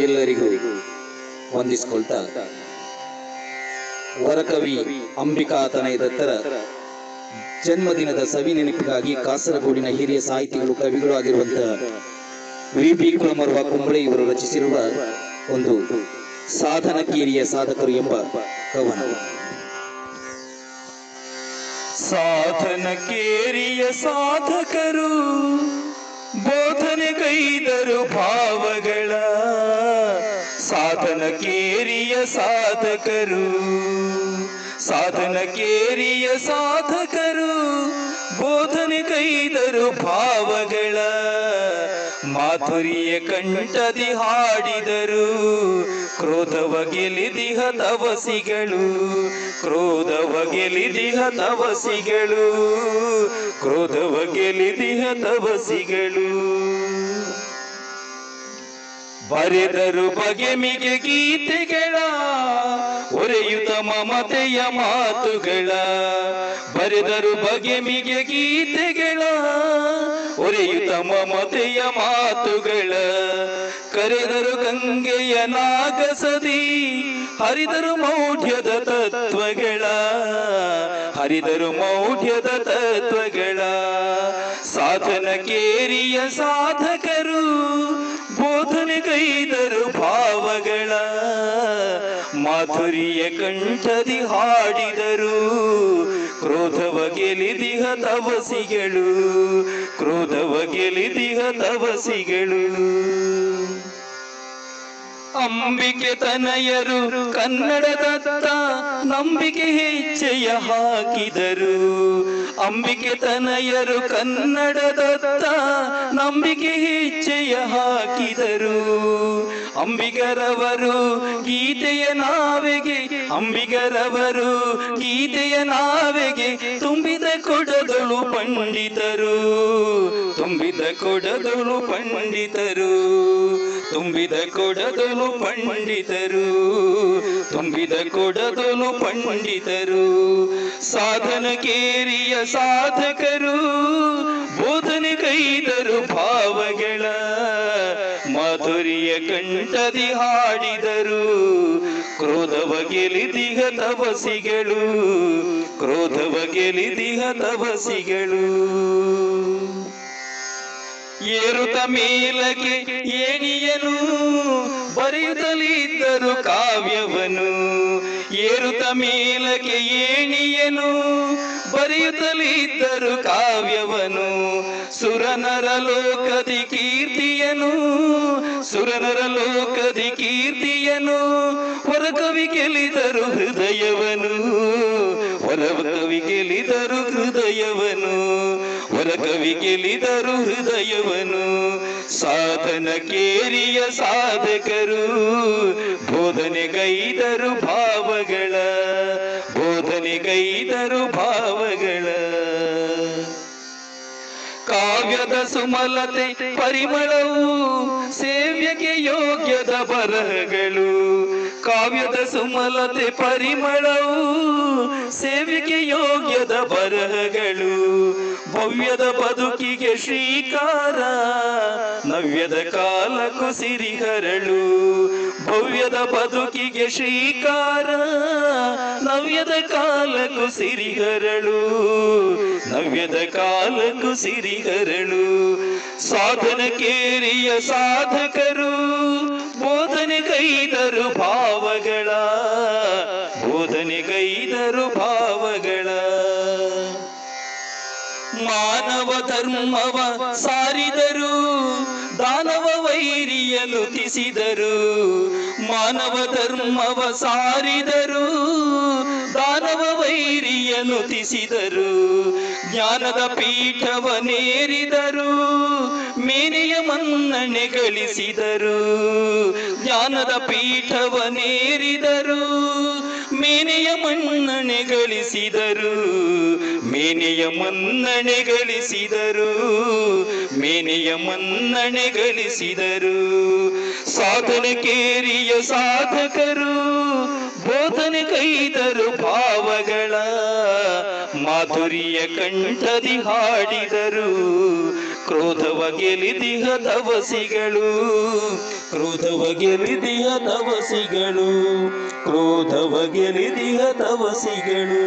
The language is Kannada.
ಎಲ್ಲರಿಗೂ ವಂದಿಸಿಕೊಳ್ತಾ. ವರಕವಿ ಅಂಬಿಕಾ ತನಯ ಜನ್ಮದಿನದ ಸವಿ ನೆನಪಿಗಾಗಿ ಕಾಸರಗೋಡಿನ ಹಿರಿಯ ಸಾಹಿತಿಗಳು ಕವಿಗಳು ಆಗಿರುವಂತಹ ವಿ. ಪಿ. ಕುಲಮರ್ವ ಕುಂಬಳೆ ಇವರು ರಚಿಸಿರುವ ಒಂದು ಸಾಧನಕೀರಿಯ ಸಾಧಕರು ಎಂಬ ಕವನ. ಸಾಧನ ಕೇರಿಯ ಸಾಧಕರು ಬೋಧನೆ ಕೈದರು ಭಾವಗಳ ಸಾಧಕರು, ಸಾಧನ ಕೇರಿಯ ಸಾಧಕರು, ಬೋಧನೆ ಕೈದರು ಭಾವಗಳ ಮಾಧುರಿಯ ಕಂಠದಿ ಹಾಡಿದರು, ಕ್ರೋಧವ ಗೆಲಿದಿಹ ತವಸಿಗಳು, ಕ್ರೋಧವ ಗೆಲಿದಿಹ ತವಸಿಗಳು, ಕ್ರೋಧವ ಗೆಲಿದಿಹ ತವಸಿಗಳು. ಬರೆದರು ಬಗೆಮಿಗೆ ಗೀತೆಗಳ, ಒರೆಯುತ ಮಮತೆಯ ಮಾತುಗಳ. ಬರೆದರು ಬಗೆಮಿಗೆ ಗೀತೆಗಳ, ಒರೆಯುತ ಮಮತೆಯ ಮಾತುಗಳ. ಕರೆದರು ಗಂಗೆಯ ನಾಗಸದಿ, ಹರಿದರು ಮೌಢ್ಯದ ತತ್ವಗಳ. ಹರಿದರು ಮೌಢ್ಯದ ತತ್ವಗಳ. ಸಾಧನ ಕೇರಿಯ ಸಾಧಕರು ಕಂಠದಿ ಹಾಡಿದರು. ಕ್ರೋಧವ ಗೆಲಿದಿಹ ತವಸಿಗಳು ಕ್ರೋಧವ ಗೆಲಿದಿಹ ತವಸಿಗಳು ಅಂಬಿಕೆ ತನಯರು ಕನ್ನಡದತ್ತ ನಂಬಿಕೆ ಹೆಚ್ಚೆಯ ಹಾಕಿದರು. ಅಂಬಿಕೆ ತನಯರು ಕನ್ನಡದತ್ತ ನಂಬಿಕೆ ಹೆಚ್ಚೆಯ ಹಾಕಿದರು. ಅಂಬಿಗರವರು, ಗೀತೆಯ ನಾವೆಗೆ, ಅಂಬಿಗರವರು, ಗೀತೆಯ ನಾವೆಗೆ ತುಂಬಿದ ಕೊಡದಳು ಪಂಡಿತರು. ತುಂಬಿದ ಕೊಡದಳು ಪಂಡಿತರು. ತುಂಬಿದ ಕೊಡದಳು ಪಂಡಿತರು. ತುಂಬಿದ ಕೊಡದಳು ಪಂಡಿತರು. ಸಾಧನ ಕೇರಿಯ ಸಾಧಕರು, ಬೋಧನೆ ಕೈದರು ಕಂಠದಿ ಹಾಡಿದರು. ಕ್ರೋಧವ ಗೆಲಿದಿಹ ತವಸಿಗಳು ಕ್ರೋಧವ ಗೆಲಿದಿಹ ತಪಸಿಗಳು ಏರುತ ಮೇಲಕ್ಕೆ ಏಣಿಯನು. ಬರೆಯುತ್ತಲಿದ್ದರು ಕಾವ್ಯವನು. ಏರುತ ಮೇಲಕ್ಕೆ ಏಣಿಯನು. ಬರೆಯುತ್ತಲಿದ್ದರು ಕಾವ್ಯವನು. ಸುರನರ ಲೋಕದಿ ಕೀರ್ತಿಯನು. ಸುರನರ ಲೋಕದಿ ಕೀರ್ತಿಯನು. ಹೊರಕವಿ ಗೆಲಿದರು ಹೃದಯವನು. ಹೊರಕವಿ ಗೆಲಿದರು ಹೃದಯವನು. ಹೊರಕವಿ ಗೆಲಿದರು ಹೃದಯವನು. ಸಾಧನ ಕೇರಿಯ ಸಾಧಕರು. ಬೋಧನೆ ಗೈದರು ಬೋಧನೆಗೈದರು ಭಾವಗಳ ಕಾವ್ಯದ ಸುಮಲತೆ ಪರಿಮಳವು ಸೇವ್ಯಕ್ಕೆ ಯೋಗ್ಯದ ಬರಹಗಳು. ಕಾವ್ಯದ ಸುಮಲತೆ ಪರಿಮಳವು ಸೇವ್ಯಕ್ಕೆ ಯೋಗ್ಯದ ಬರಹಗಳು. ಭವ್ಯದ ಬದುಕಿಗೆ ಶ್ರೀಕಾರ, ನವ್ಯದ ಕಾಲಕ್ಕೂ ಸಿರಿಹರಳು ಭವ್ಯದ ಬದುಕಿಗೆ ಶ್ರೀಕಾರ, ನವ್ಯದ ಕಾಲಕ್ಕೂ ಸಿರಿಹರಳು ನವ್ಯದ ಕಾಲಕ್ಕೂ ಸಿರಿಹರಳು ಸಾಧನ ಕೇರಿಯ ಸಾಧಕರು, ಬೋಧನೆ ಕೈದರು ಭಾವಗಳ, ಬೋಧನೆ ಕೈದರು ಧರ್ಮವ ಸಾರಿದರು, ದಾನವ ವೈರಿಯನು ತಿಸಿದರು ಮಾನವ ಧರ್ಮವ ಸಾರಿದರು, ದಾನವ ವೈರಿಯನು ತಿಸಿದರು ಜ್ಞಾನದ ಪೀಠವನೇರಿದರು ಮೇನೆಯ ಮನ್ನಣೆ ಗಳಿಸಿದರು. ಜ್ಞಾನದ ಪೀಠವನೇರಿದರು ಮೇನೆಯ ಮನ್ನಣೆ ಗಳಿಸಿದರು. ಮೇನೆಯ ಮನ್ನಣೆ ಗಳಿಸಿದರು. ಮೇನೆಯ ಮನ್ನಣೆ ಗಳಿಸಿದರು. ಸಾಧನೆ ಕೇರಿಯ ಸಾಧಕರು ಬೋಧನೆ ಕೈದರು ಭಾವಗಳ. ಮಾಧುರಿಯ ಕಂಠದಿ ಹಾಡಿದರು. ಕ್ರೋಧವ ಗೆಲಿದಿಹ ತವಸಿಗಳು ಕ್ರೋಧವ ಗೆಲಿದಿಹ ತವಸಿಗಳು ಕ್ರೋಧವ ಗೆಲಿದಿಹ ತವಸಿಗಳು